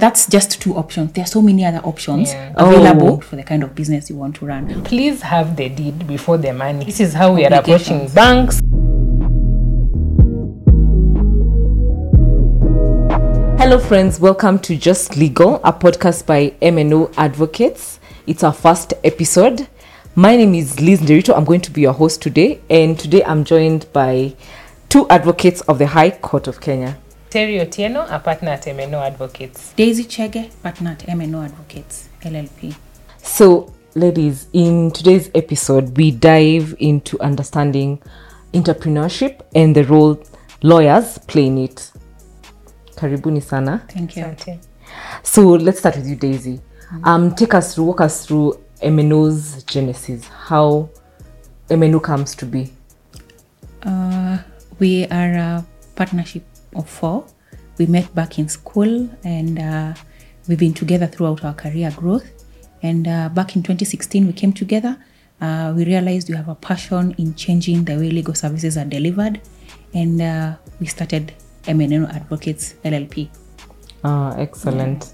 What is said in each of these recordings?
That's just two options. There are so many other options Yeah. Oh. available Oh. for the kind of business you want to run. Please have the deed before the money. This is how we are approaching banks. Hello, friends. Welcome to Just Legal, a podcast by MNO Advocates. It's our first episode. My name is Liz Nerito. I'm going to be your host today, and today I'm joined by two advocates of the High Court of Kenya. Terry Otieno, a partner at MNO Advocates. Daisy Chege, partner at MNO Advocates, LLP. So, ladies, in today's episode, we dive into understanding entrepreneurship and the role lawyers play in it. Karibuni sana. Thank you. Asante. So let's start with you, Daisy. Um, take us through, walk us through MNO's genesis, how MNO comes to be. Uh, we are a partnership of four. We met back in school and uh, we've been together throughout our career growth. And uh, back in 2016, we came together. Uh, we realized we have a passion in changing the way legal services are delivered. And uh, we started MNO Advocates LLP. Ah, excellent.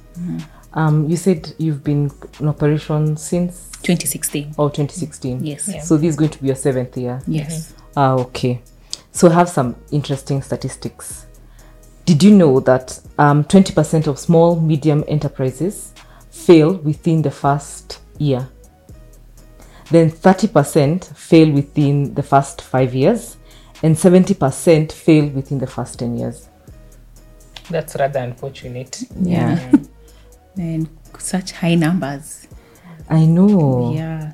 Um, you said you've been in operation since 2016. oh 2016. Yes. Yeah. So this is going to be your seventh year. Yes. Ah, okay. So I have some interesting statistics. Did you know that um, 20% of small medium enterprises fail within the first year? Then 30% fail within the first five years, and 70% fail within the first 10 years. That's rather unfortunate. Yeah. and such high numbers. I know. Yeah.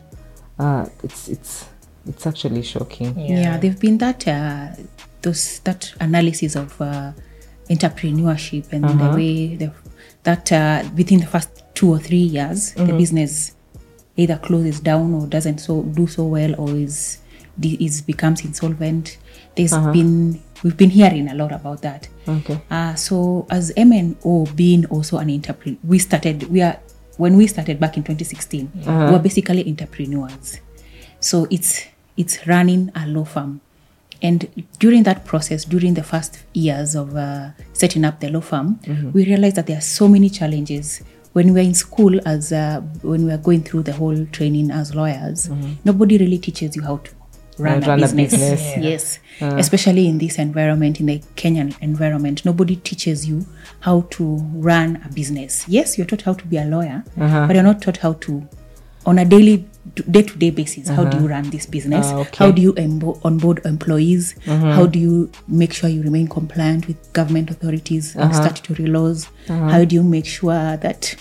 Uh, it's it's it's actually shocking. yeah, they've been that uh, those that analysis of uh, entrepreneurship and the way the, that uh, within the first two or three years the business either closes down or doesn't so do so well or is is becomes insolvent There's been we've been hearing a lot about that Okay. uh, so as MNO being also an entrepreneur, we started, we are, when we started back in 2016, we were basically entrepreneurs. So it's, it's running a law firm. And during that process, during the first years of uh, setting up the law firm, we realized that there are so many challenges. When we are in school, as uh, when we are going through the whole training as lawyers, nobody really teaches you how to run, run a a business. business. Yeah. Yes, especially in this environment, in the Kenyan environment, nobody teaches you how to run a business. Yes, you're taught how to be a lawyer, but you're not taught how to, on a daily, day to day basis, how do you uh-huh. run this business? Ah, okay. How do you embo- onboard employees? Uh-huh. How do you make sure you remain compliant with government authorities and uh-huh. statutory laws? How do you make sure that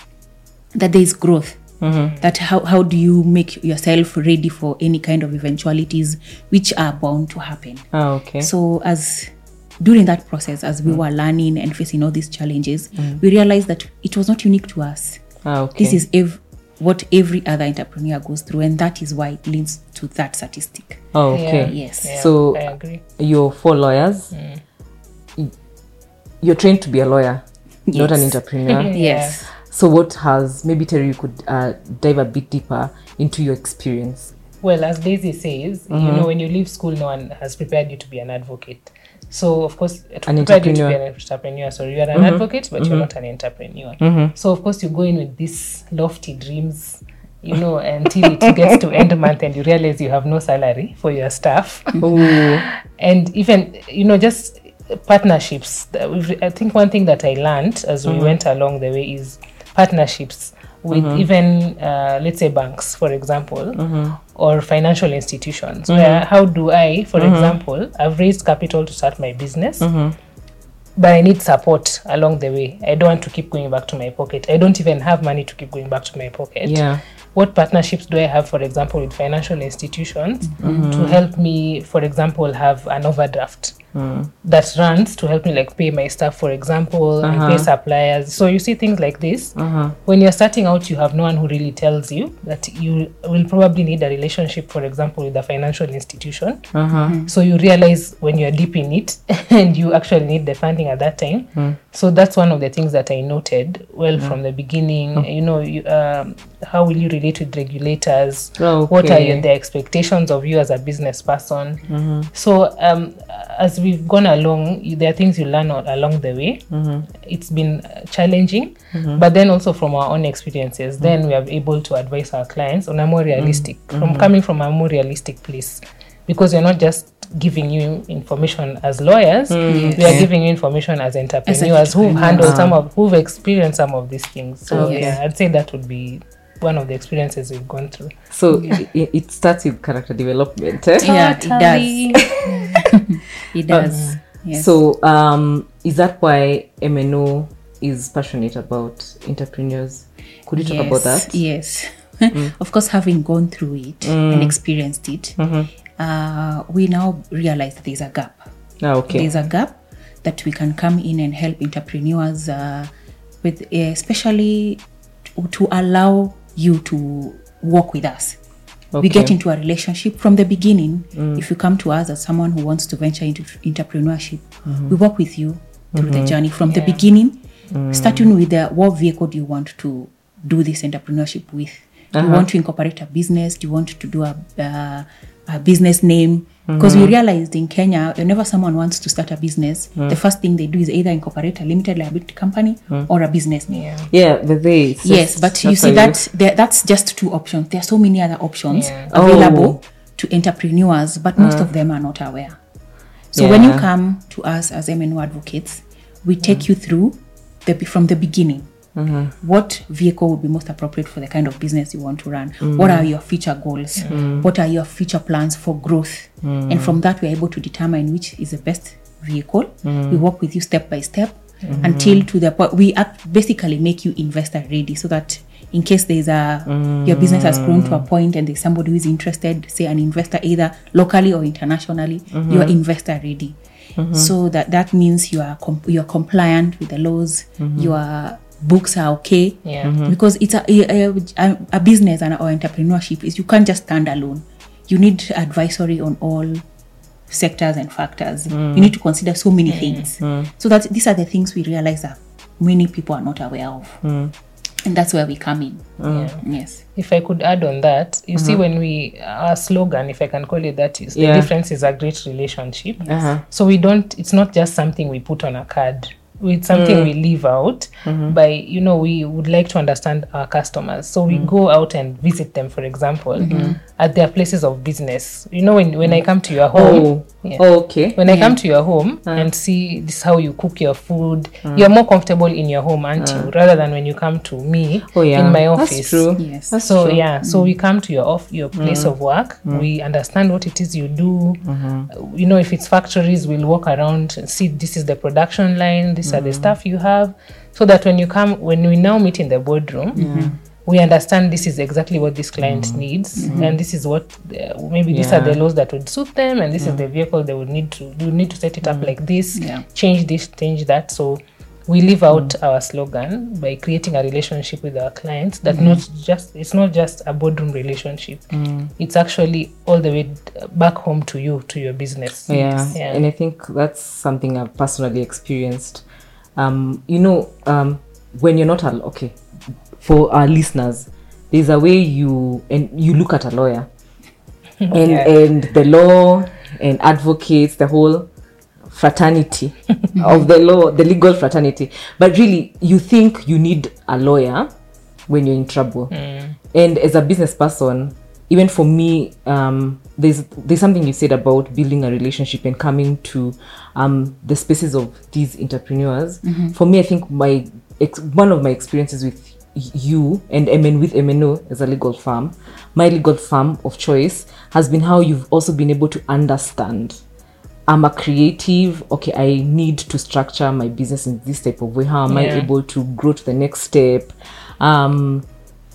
that there is growth? That how, how do you make yourself ready for any kind of eventualities which are bound to happen? Ah, okay. So as during that process, as we mm. were learning and facing all these challenges, mm. we realized that it was not unique to us. ah, okay. This is ev- what every other entrepreneur goes through, and that is why it leads to that statistic. oh, okay. Yeah. Yes. Yeah, So- I agree. You're four lawyers. You're trained to be a lawyer, not an entrepreneur. Yes. so, what has maybe Terry, you could uh, dive a bit deeper into your experience? Well, as Daisy says, you know, when you leave school, no one has prepared you to be an advocate. So, of course, to An you to be an entrepreneur. So, you are an advocate, but you're not an entrepreneur. So, of course, you go in with these lofty dreams, you know, until it gets to end month and you realize you have no salary for your staff. And even you know just partnerships. I think one thing that i learned as we went along the way is partnerships with mm-hmm. even uh, let's say banks for example mm-hmm. or financial institutions mm-hmm. where how do i for example i've raised capital to start my business but I need support along the way. I don't want to keep going back to my pocket. I don't even have money to keep going back to my pocket. Yeah. What partnerships do I have, for example, with financial institutions to help me, for example, have an overdraft that runs to help me like pay my staff, for example, and pay uh-huh. suppliers. So you see things like this. Uh-huh. When you're starting out, you have no one who really tells you that you will probably need a relationship, for example, with a financial institution. Uh-huh. Mm-hmm. So you realize when you're deep in it and you actually need the funding at that time. Mm. So that's one of the things that I noted well mm. from the beginning. Mm. You know, you, um, how will you relate with regulators? What are your, the expectations of you as a business person? Mm-hmm. So um, as we've gone along, there are things you learn along the way. Mm-hmm. It's been uh, challenging, mm-hmm. but then also from our own experiences, then mm-hmm. we are able to advise our clients on a more realistic, from coming from a more realistic place, because we're not just giving you information as lawyers, we are giving you information as entrepreneurs who've handled ah. some of, who've experienced some of these things. So Okay. yeah, I'd say that would be one of the experiences we've gone through. So it, it starts with character development. eh? Yeah, it does. It does. yes. So um, is that why MNO is passionate about entrepreneurs? Could you talk about that? Yes. of course, having gone through it and experienced it, uh, we now realize that there's a gap. Ah, okay. There's a gap that we can come in and help entrepreneurs uh, with, uh, especially to, to allow you to work with us. We get into a relationship from the beginning. Mm. If you come to us as someone who wants to venture into entrepreneurship, mm-hmm. we work with you through the mm-hmm. journey from the beginning, mm. starting with the, what vehicle do you want to do this entrepreneurship with? Do you uh-huh. want to incorporate a business? Do you want to do a, uh, a business name? Because we realized in Kenya, whenever someone wants to start a business, the first thing they do is either incorporate a limited liability company or a business name. Yeah. Yeah, but they. it's Yes, but you see that there, that's just two options. There are so many other options Yeah. available Oh. to entrepreneurs, but most of them are not aware. So when you come to us as MNO advocates, we take you through the from the beginning. Mm-hmm. What vehicle would be most appropriate for the kind of business you want to run? Mm. What are your future goals? Mm. What are your future plans for growth? Mm. And from that, we're able to determine which is the best vehicle. We work with you step by step mm-hmm. until to the point we basically make you investor ready so that in case there's a your business has grown to a point and there's somebody who is interested, say an investor either locally or internationally, mm-hmm. you're investor ready. So that that means you are com- you're compliant with the laws. Your books are okay. Yeah. Mm-hmm. Because it's a, a, a, a business and or entrepreneurship is you can't just stand alone. You need advisory on all sectors and factors. You mm. need to consider so many mm. things. Mm. So that these are the things we realize that many people are not aware of. And that's where we come in. Yeah. Yes. If I could add on that, you see, mm-hmm. when we our slogan, if I can call it that, is Yeah. the difference is a great relationship. Uh-huh. So we don't. It's not just something we put on a card. It's something mm. we leave out mm-hmm. by you know we would like to understand our customers. So we mm. go out and visit them, for example, mm-hmm. at their places of business. You know, when when I mm. come to your home, Oh, Yeah. oh, okay. when I come to your home uh. and see this how you cook your food, you're more comfortable in your home, aren't uh. you? Rather than when you come to me Oh, yeah. in my office That's office. true. Yes. That's so true. yeah, so we come to your off your place of work. We understand what it is you do. Uh, You know, if it's factories, we'll walk around and see this is the production line. These are the stuff you have, so that when you come, when we now meet in the boardroom. We understand this is exactly what this client mm. needs, mm-hmm. and this is what uh, maybe these are the laws that would suit them, and this is the vehicle they would need to. You need to set it up mm. like this, Yeah. change this, change that. So we live out mm. our slogan by creating a relationship with our clients that not just it's not just a boardroom relationship it's actually all the way back home to you to your business yeah. Yeah. and i think that's something i've personally experienced um you know um when you're not a okay for our listeners there's a way you and you look at a lawyer. And Yeah. and the law and advocates the whole fraternity of the law the legal fraternity. But really you think you need a lawyer when you're in trouble. And as a business person even for me um, there's there's something you said about building a relationship and coming to um, the spaces of these entrepreneurs for me i think my ex- one of my experiences with you and MN with MNO as a legal firm, my legal firm of choice has been how you've also been able to understand I'm a creative. Okay, I need to structure my business in this type of way. How am I able to grow to the next step? Um,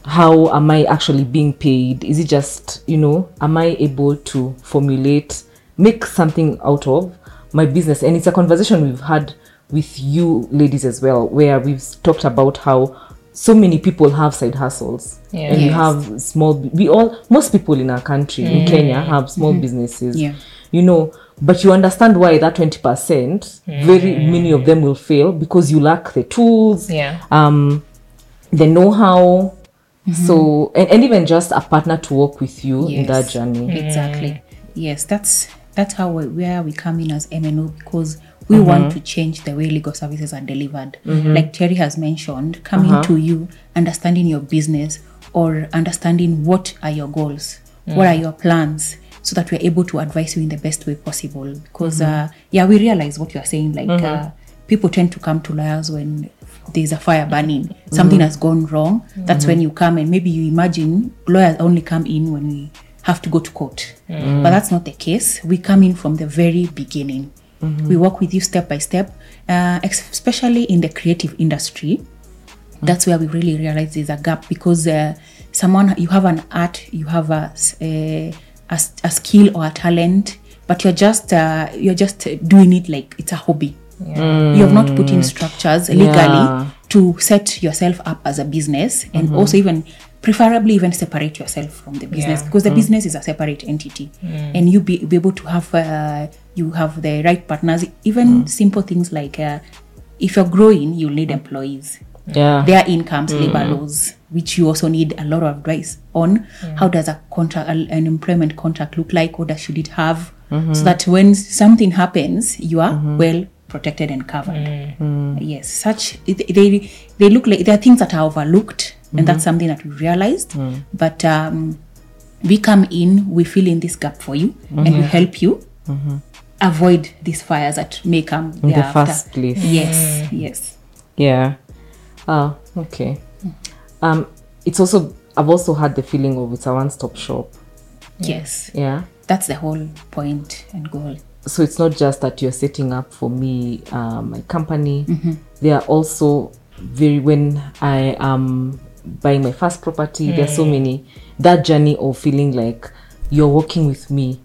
how am I actually being paid? Is it just, you know, am I able to formulate, make something out of my business? And it's a conversation we've had with you ladies as well, where we've talked about how so many people have side hustles Yeah. and you Yes. have small we all most people in our country in mm. kenya have mm-hmm. small businesses Yeah. you know but you understand why that 20% very mm. many of them will fail because you lack the tools yeah um the know-how Mm-hmm. so and, and even just a partner to work with you in that journey. Mm. Exactly. Yes, that's that's how we, where we come in as MNO because we mm-hmm. want to change the way legal services are delivered. Mm-hmm. Like Terry has mentioned, coming uh-huh. to you, understanding your business or understanding what are your goals, what mm. are your plans, so that we're able to advise you in the best way possible. Because uh, yeah, we realize what you're saying. Like uh, people tend to come to lawyers when there's a fire burning, something has gone wrong. That's when you come and maybe you imagine lawyers only come in when we have to go to court. But that's not the case. We come in from the very beginning. We work with you step by step, uh, especially in the creative industry. That's where we really realize there's a gap because uh, someone you have an art, you have a a skill or a talent, but you're just uh, you're just doing it like it's a hobby. You have not put in mm. structures legally Yeah. to set yourself up as a business and mm-hmm. also even preferably even separate yourself from the business Yeah. because the mm. business is a separate entity. Mm. And you be, be able to have uh, you have the right partners even simple things like uh, if you're growing you'll need employees. Yeah. their incomes labor laws which you also need a lot of advice on. How does a contract an employment contract look like? What does should it have? Mm-hmm. So that when something happens you are mm-hmm. well protected and covered mm. Mm. yes such they they look like there are things that are overlooked and that's mm-hmm. something that we realized mm. but um we come in we fill in this gap for you and we mm-hmm. help you mm-hmm. avoid these fires that may come In the thereafter. first place. yes yes Yeah. Oh, okay. Um, it's also I've also had the feeling of it's a one-stop shop. yes Yeah. that's the whole point and goal So it's not just that you're setting up for me uh, my company. Mm-hmm. They are also very when I am buying my first property. There are so mm. many that journey of feeling like you're working with me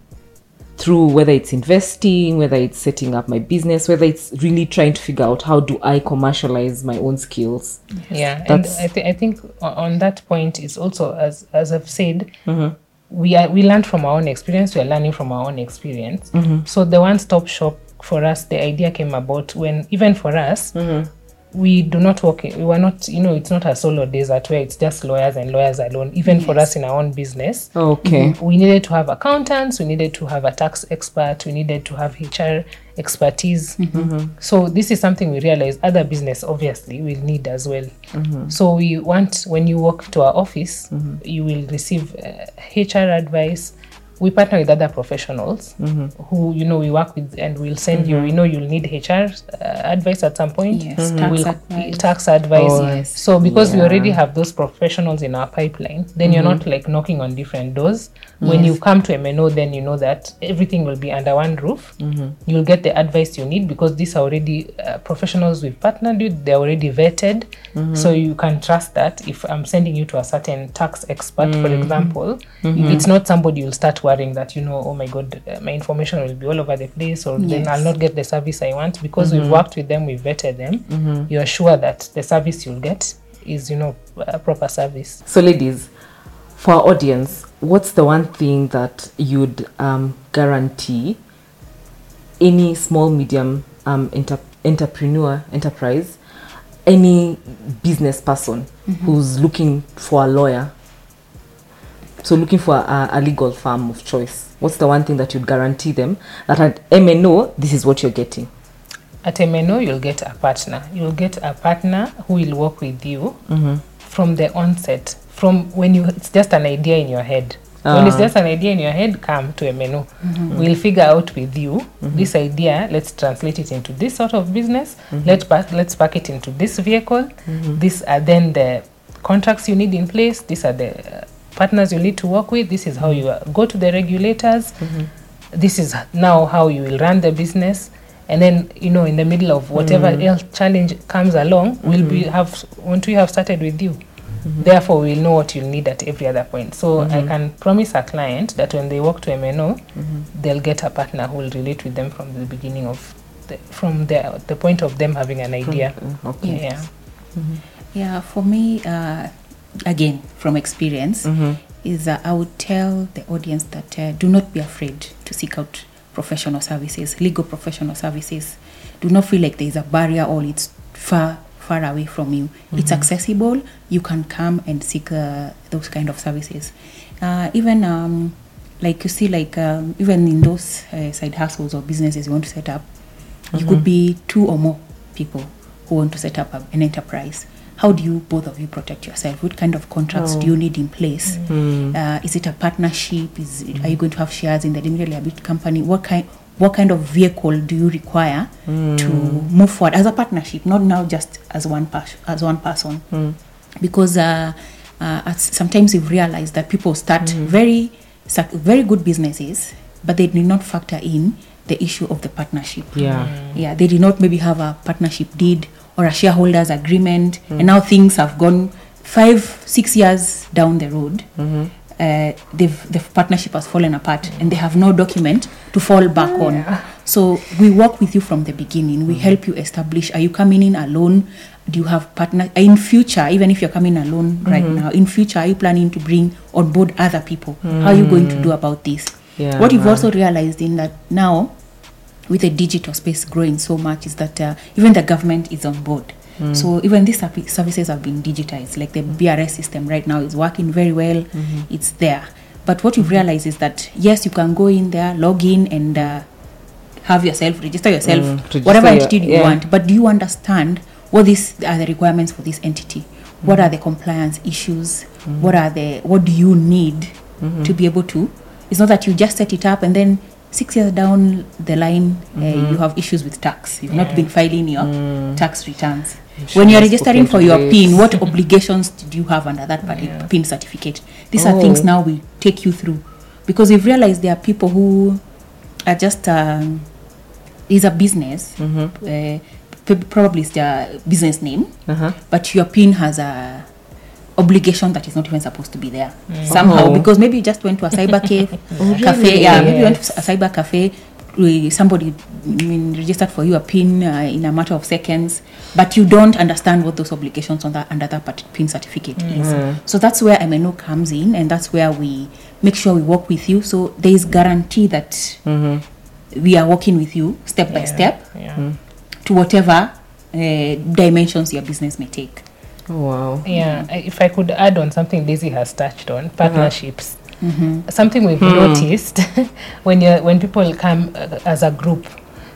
through whether it's investing, whether it's setting up my business, whether it's really trying to figure out how do I commercialize my own skills. yeah and I, th- I think on that point is also as as i've said mm-hmm. We are we learned from our own experience we are learning from our own experience. Mm-hmm. So the one-stop shop for us the idea came about when even for us mm-hmm. we do not work we were not you know it's not a solo desert where it's just lawyers and lawyers alone even for us in our own business. Okay. we needed to have accountants we needed to have a tax expert we needed to have hr expertise. Mm-hmm. Mm-hmm. So this is something we realize other business obviously will need as well. Mm-hmm. So we want when you walk to our office you will receive uh, hr advice. We partner with other professionals who you know we work with and we'll send you we know you'll need hr uh, advice at some point. Yes, tax We'll- advice. tax advice. Oh, Yes. so because we already have those professionals in our pipeline, then you're not like knocking on different doors. When you come to MNO, then you know that everything will be under one roof. Mm-hmm. You'll get the advice you need because these are already uh, professionals we've partnered with. They're already vetted, mm-hmm. so you can trust that. If I'm sending you to a certain tax expert, for mm-hmm. example, if it's not somebody you'll start worrying that you know, oh my god, uh, my information will be all over the place, or then I'll not get the service I want because we've worked with them, we've vetted them. You're sure that the service you'll get is you know a proper service. So, ladies, for our audience, what's the one thing that you'd um, guarantee any small, medium um, enter- entrepreneur, enterprise, any business person who's looking for a lawyer, so looking for a, a legal firm of choice? What's the one thing that you'd guarantee them that at MNO, this is what you're getting? At MNO, you'll get a partner. You'll get a partner who will work with you from the onset. From when you, it's just an idea in your head. When it's Ah. just an idea in your head, come to MNO. We'll figure out with you this idea. Let's translate it into this sort of business. Let pack, let's pack it into this vehicle. These are then the contracts you need in place. These are the uh, partners you need to work with. This is how you uh, go to the regulators. This is now how you will run the business. And then you know, in the middle of whatever else challenge comes along, we'll be have once we have started with you. Therefore, we'll know what you'll need at every other point. So I can promise a client that when they walk to MNO, they'll get a partner who will relate with them from the beginning of the, from the the point of them having an idea. Okay. Yeah. Yeah, for me, uh, again, from experience, is uh, I would tell the audience that uh, do not be afraid to seek out professional services, legal professional services. Do not feel like there is a barrier or it's far far away from you. It's accessible. You can come and seek uh, those kind of services. Uh, even um, like you see like um, even in those uh, side hustles or businesses you want to set up you could be two or more people who want to set up a, an enterprise. How do you both of you protect yourself? What kind of contracts do you need in place? Uh, is it a partnership? Is it, are you going to have shares in the limited liability company? What kind what kind of vehicle do you require to hmm. move forward as a partnership not now just as one pers- as one person? Hmm. Because uh, uh, as sometimes we've realized that people start hmm. very very good businesses but they did not factor in the issue of the partnership. Yeah. yeah they did not maybe have a partnership deed or a shareholders agreement and now things have gone five six years down the road mm-hmm. Uh, they've, the partnership has fallen apart and they have no document to fall back on. so we work with you from the beginning. We help you establish are you coming in alone? Do you have partner in future even if you're coming alone right now in future are you planning to bring on board other people? How are you going to do about this? Yeah, what you've also realized in that now with the digital space growing so much is that uh, even the government is on board. Mm. So even these services have been digitized. Like the BRS system right now is working very well. Mm-hmm. It's there. But what you've mm-hmm. realized is that yes, you can go in there, log in, and uh, have yourself register yourself, Mm, register whatever your- entity you yeah. want. But do you understand what these are the requirements for this entity? What mm-hmm. are the compliance issues? What are the what do you need to be able to? It's not that you just set it up and then six years down the line uh, you have issues with tax. You've not been filing your tax returns. When you're registering for your. PIN, what obligations did you have under that yeah. PIN certificate? These are things Oh. now we take you through because we've realized there are people who are just um, is a business. Uh, probably it's their business name, Uh-huh. but your PIN has a obligation that is not even supposed to be there somehow Oh. because maybe you just went to a cyber cafe, cafe. Yeah, maybe you went to a cyber cafe. we- Somebody I mean, registered for you a PIN uh, in a matter of seconds, but you don't understand what those obligations on that under that part- PIN certificate is. So that's where MNO comes in, and that's where we make sure we work with you. So there is guarantee that we are working with you step by step Yeah. to whatever uh, dimensions your business may take. Wow. Yeah, I- if I could add on something Daisy has touched on, partnerships. Mm-hmm. Something we've noticed when you when people come uh, as a group.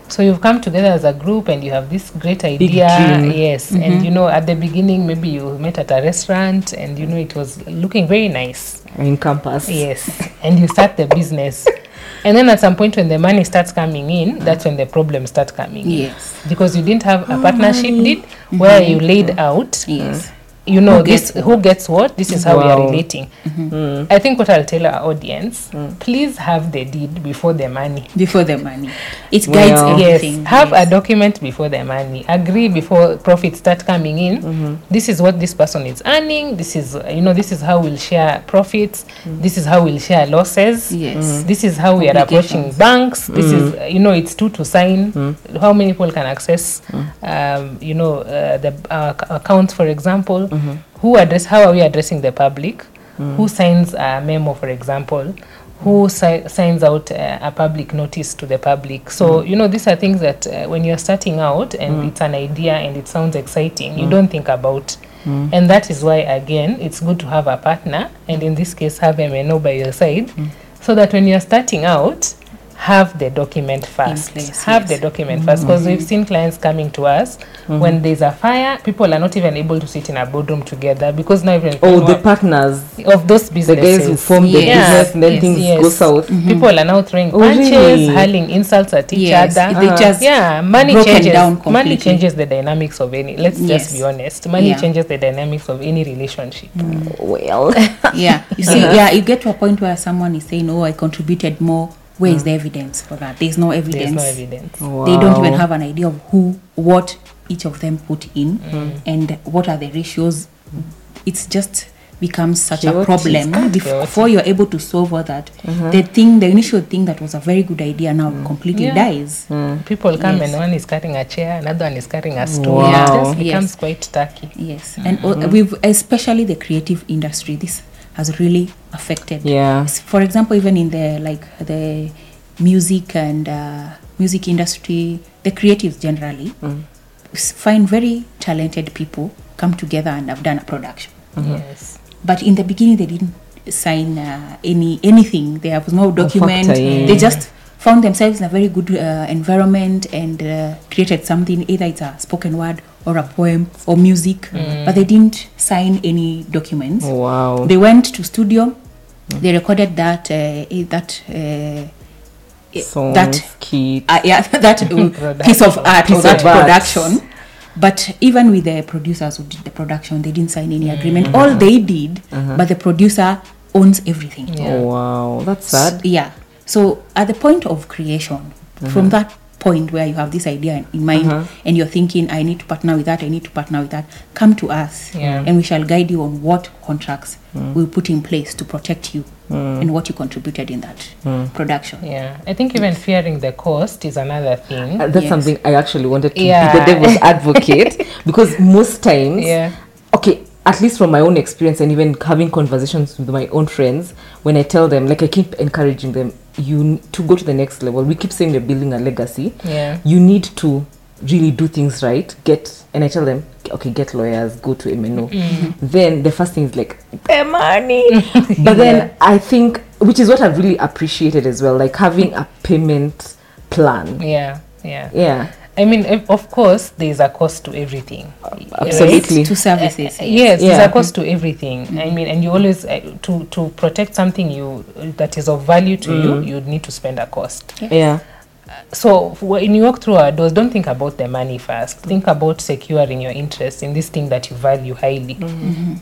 So you've come together as a group and you have this great idea. Yes, Mm-hmm. and you know at the beginning maybe you met at a restaurant and you know it was looking very nice. In campus. Yes, and you start the business. And then at some point when the money starts coming in, that's when the problems start coming in. Because you didn't have a partnership deed where you laid out Yes. You know Who this gets who gets what? This is how we are Wow. relating. Mm-hmm. Mm. I think what i'll tell our audience mm. please have the deed before the money. Before the money, it guides Well- everything. yes have yes. a document before the money. Agree before profits start coming in. Mm-hmm. This is what this person is earning. This is you know this is how we'll share profits. Mm. This is how we'll share losses. Yes. this is how we are approaching banks. This is uh, you know it's two to sign. How many people can access um, you know uh, the uh, accounts for example who address how are we addressing the public? Who signs a memo for example? Who si- signs out uh, a public notice to the public? So you know these are things that uh, when you're starting out and it's an idea and it sounds exciting you don't think about. And that is why again it's good to have a partner and in this case have MNO by your side so that when you're starting out have the document first place, have yes. the document first because we've mm-hmm. seen clients coming to us mm-hmm. when there's a fire people are not even able to sit in a boardroom together because now even Oh, the partners. of those businesses, The businesses guys who form the Yes, business and then yes, things yes. go south. Mm-hmm. people are now throwing Oh, punches really? hurling insults at each other they uh-huh. just yeah money changes down money changes the dynamics of any let's Yes. just be honest money Yeah. changes the dynamics of any relationship mm. Well, yeah. You see, uh-huh. yeah, you get to a point where someone is saying, "Oh, I contributed more." Where is hmm. the evidence for that? There's no evidence. there's evidence. no evidence They don't even have an idea of who, what each of them put in, hmm. and what are the ratios. It's just becomes such a problem Chaotic. before you're able to solve all that. Mm-hmm. The thing, the initial thing that was a very good idea now mm. completely Yeah. dies. Mm. people come Yes. and one is carrying a chair another one is carrying a stool Wow. it just becomes Yes. quite tacky Yes, mm. and uh, mm-hmm. we've especially the creative industry. This has really affected. yeah. For example, even in the like the music and uh, music industry, the creatives generally s- find very talented people come together and have done a production. yes But in the beginning, they didn't sign uh, any anything. There was no document. factor in. They just found themselves in a very good uh, environment and uh, created something. Either it's a spoken word or a poem or music, but they didn't sign any documents. Oh, wow. They went to studio. They recorded that uh, eh, that. Uh, eh, Songs, that kit. uh, yeah, that uh, piece of art or that production. But even with the producers who did the production, they didn't sign any agreement. All they did, but the producer owns everything. Yeah. Oh, wow. That's sad. Yeah. So at the point of creation, from that point where you have this idea in mind uh-huh. and you're thinking, I need to partner with that, I need to partner with that, come to us Yeah. and we shall guide you on what contracts mm. we'll put in place to protect you mm. and what you contributed in that mm. production. Yeah, I think even fearing the cost is another thing. Uh, That's Yes. something I actually wanted to Yeah. be the devil's advocate because most times, Yeah. okay, at least from my own experience and even having conversations with my own friends, when I tell them, like I keep encouraging them, you to go to the next level. We keep saying we're building a legacy. Yeah. You need to really do things right. Get and I tell them, okay, get lawyers, go to MNO. Mm. Then the first thing is like the money. but then I think, which is what I've really appreciated as well, like having a payment plan. Yeah, yeah. Yeah. I mean, of course, there's a cost to everything. absolutely. To services. Uh, yes, Yeah. there's a cost to everything. I mean, and you always uh, to to protect something you that is of value to you, you need to spend a cost. Yeah. So when you walk through our doors, don't think about the money first. Think about securing your interest in this thing that you value highly.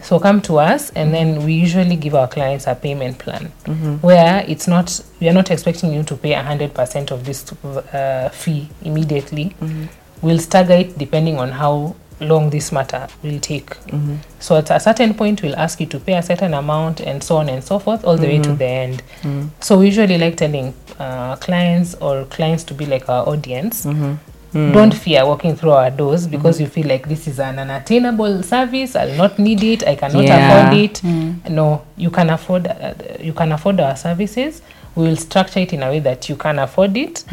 So come to us, and then we usually give our clients a payment plan where it's not we are not expecting you to pay hundred percent of this uh, fee immediately. We'll stagger it depending on how long this matter will take. So at a certain point, we'll ask you to pay a certain amount, and so on and so forth, all the way to the end. So we usually like telling uh, clients or clients to be like our audience. Don't fear walking through our doors because you feel like this is an unattainable service. I'll not need it. I cannot Yeah. afford it. No, you can afford. Uh, you can afford our services. We will structure it in a way that you can afford it,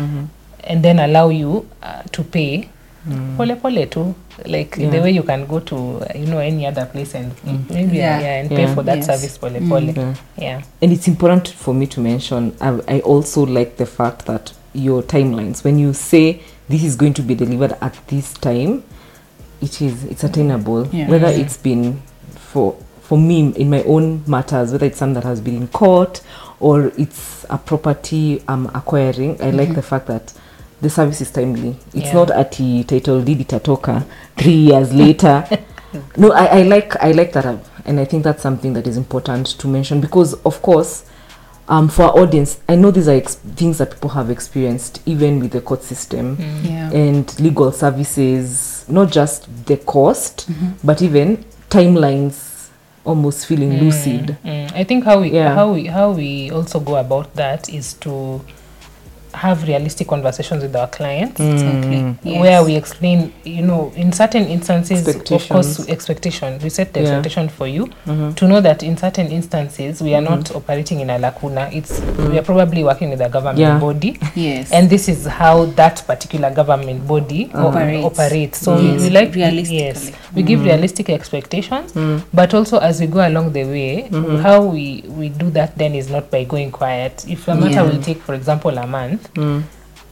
and then allow you uh, to pay Mm. pole pole too, like the way you can go to uh, you know any other place and mm. maybe Yeah. yeah, and pay Yeah. for that Yes. service pole mm. pole. Yeah. Yeah. And it's important for me to mention, I, I also like the fact that your timelines, when you say this is going to be delivered at this time, it is it's attainable. Yeah. Whether it's been for for me in my own matters, whether it's something that has been in court or it's a property I'm acquiring, I like mm-hmm. the fact that the service is timely. It's Yeah. not at the title deed itatoka three years later. no, I, I like I like that, uh, and I think that's something that is important to mention because, of course, um, for our audience, I know these are ex- things that people have experienced even with the court system Yeah. and legal services. Not just the cost, but even timelines almost feeling lucid. Mm, I think how we Yeah. how we how we also go about that is to have realistic conversations with our clients Exactly. Yes. where we explain you know in certain instances of course expectation we set the Yeah. expectation for you to know that in certain instances we are not operating in a lacuna it's we are probably working with a government Yeah. body Yes. and this is how that particular government body o- Operates. operates. So Yes, we like realistically. yes, we give realistic expectations, but also as we go along the way, how we we do that then is not by going quiet. If a matter Yeah. will take, for example, a month.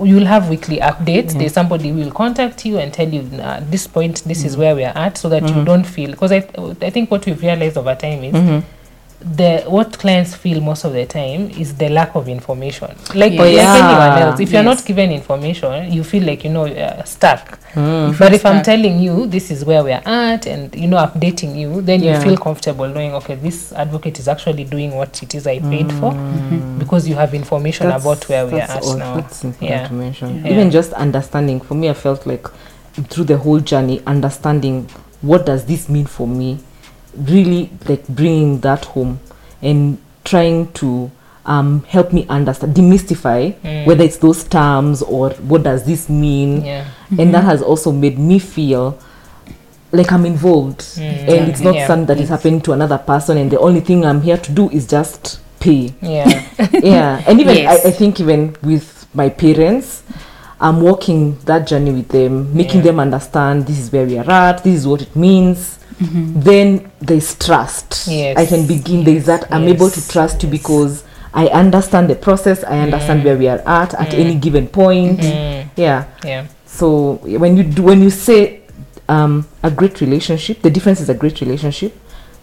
You'll have weekly updates. There's somebody will contact you and tell you at this point this is mm. where we are at, so that you mm. don't feel. Because I, I think what we've realized over time is mm-hmm. The what clients feel most of the time is the lack of information like, Yes. like Yeah. anyone else if you're not given information you feel like you know you're stuck Mm. but if i'm telling you this is where we're at and you know updating you then Yeah. you feel comfortable knowing okay this advocate is actually doing what it is i paid for Mm. because you have information That's- about where we are at all- now That's important yeah. Yeah. Even just understanding. For me, I felt like through the whole journey, understanding what does this mean for me, really like bringing that home and trying to um, help me understand, demystify Mm. whether it's those terms or what does this mean, yeah. And that has also made me feel like I'm involved, Mm, and it's not yeah. something that is happening to another person, and the only thing I'm here to do is just pay. Yeah. Yeah. And even Yes. I, I think even with my parents i'm walking that journey with them making them understand this is where we are at this is what it means Mm-hmm. then there's trust. Yes. i can begin. There's that i'm able to Yes. trust you because i understand the process. I understand mm. where we are at at any mm. given point. Mm. Yeah. Yeah. So when you do when you say um, a great relationship the difference is a great relationship.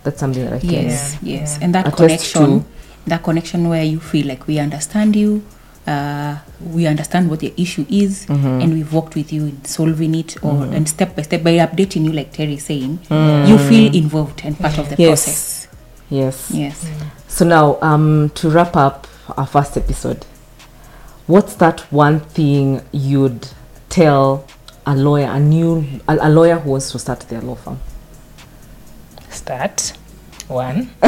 That's something that i can yes Yeah, yes and that connection to- that connection where you feel like we understand you uh, we understand what the issue is Mm-hmm. and we've worked with you in solving it or and step by step by updating you like terry saying Mm. you feel involved and part of the Yes. process yes yes So now, um, to wrap up our first episode, what's that one thing you'd tell a lawyer, a new, a, a lawyer who wants to start their law firm? start one.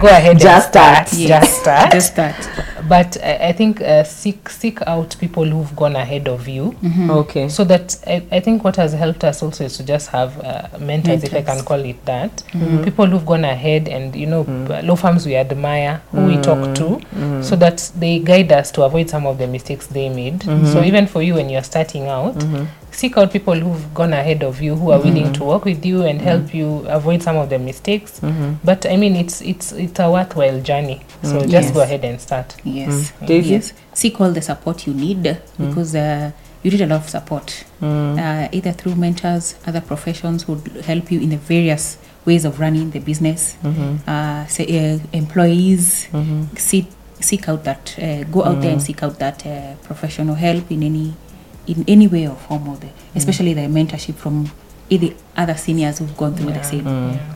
Go ahead Just and start. Start. Yes. just start. Just that. But I, I think uh, seek seek out people who've gone ahead of you. Mm-hmm. Okay. so that I, I think what has helped us also is to just have uh, mentors, if I can call it that. Mm-hmm. People who've gone ahead and you know p- law firms we admire, who we talk to, mm. Mm. so that they guide us to avoid some of the mistakes they made. Mm-hmm. So even for you when you're starting out, seek out people who've gone ahead of you, who are willing to work with you and help you avoid some of the mistakes. But I mean, it's it's it's a worthwhile journey. So just Yes. go ahead and start. yes. Daisy? yes. Seek all the support you need because uh, you need a lot of support uh, either through mentors other professions who would help you in the various ways of running the business uh, say, uh, employees. Seek, seek out that uh, go out there and seek out that uh, professional help in any in any way or form or the, especially the mentorship from the other seniors who've gone through the same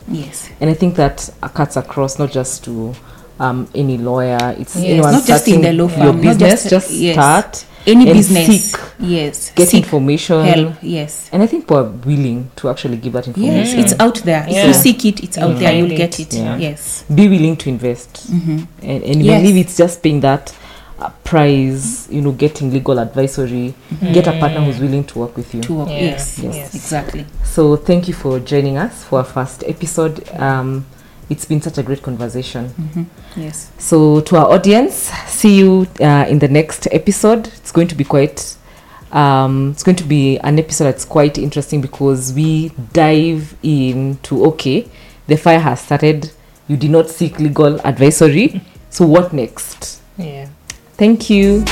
yes And I think that uh, cuts across not just to um, any lawyer. It's Yes. anyone not just in the law your firm not business. just, Just, yes. start any and business seek, yes get seek information. help yes And I think we're willing to actually give that information. Yes, it's out there. If Yeah. you seek it, it's out Mm. there. You'll get it. Yeah. Yes. be willing to invest and, and even if it's just paying that uh, price you know getting legal advisory get a partner who's willing to work with you To work. Yeah. Yes. Yes. Yes. Exactly. so thank you for joining us for our first episode um, it's been such a great conversation Yes. so to our audience see you uh, in the next episode it's going to be quite um, it's going to be an episode that's quite interesting because we dive into okay the fire has started you did not seek legal advisory so what next Yeah. Thank you.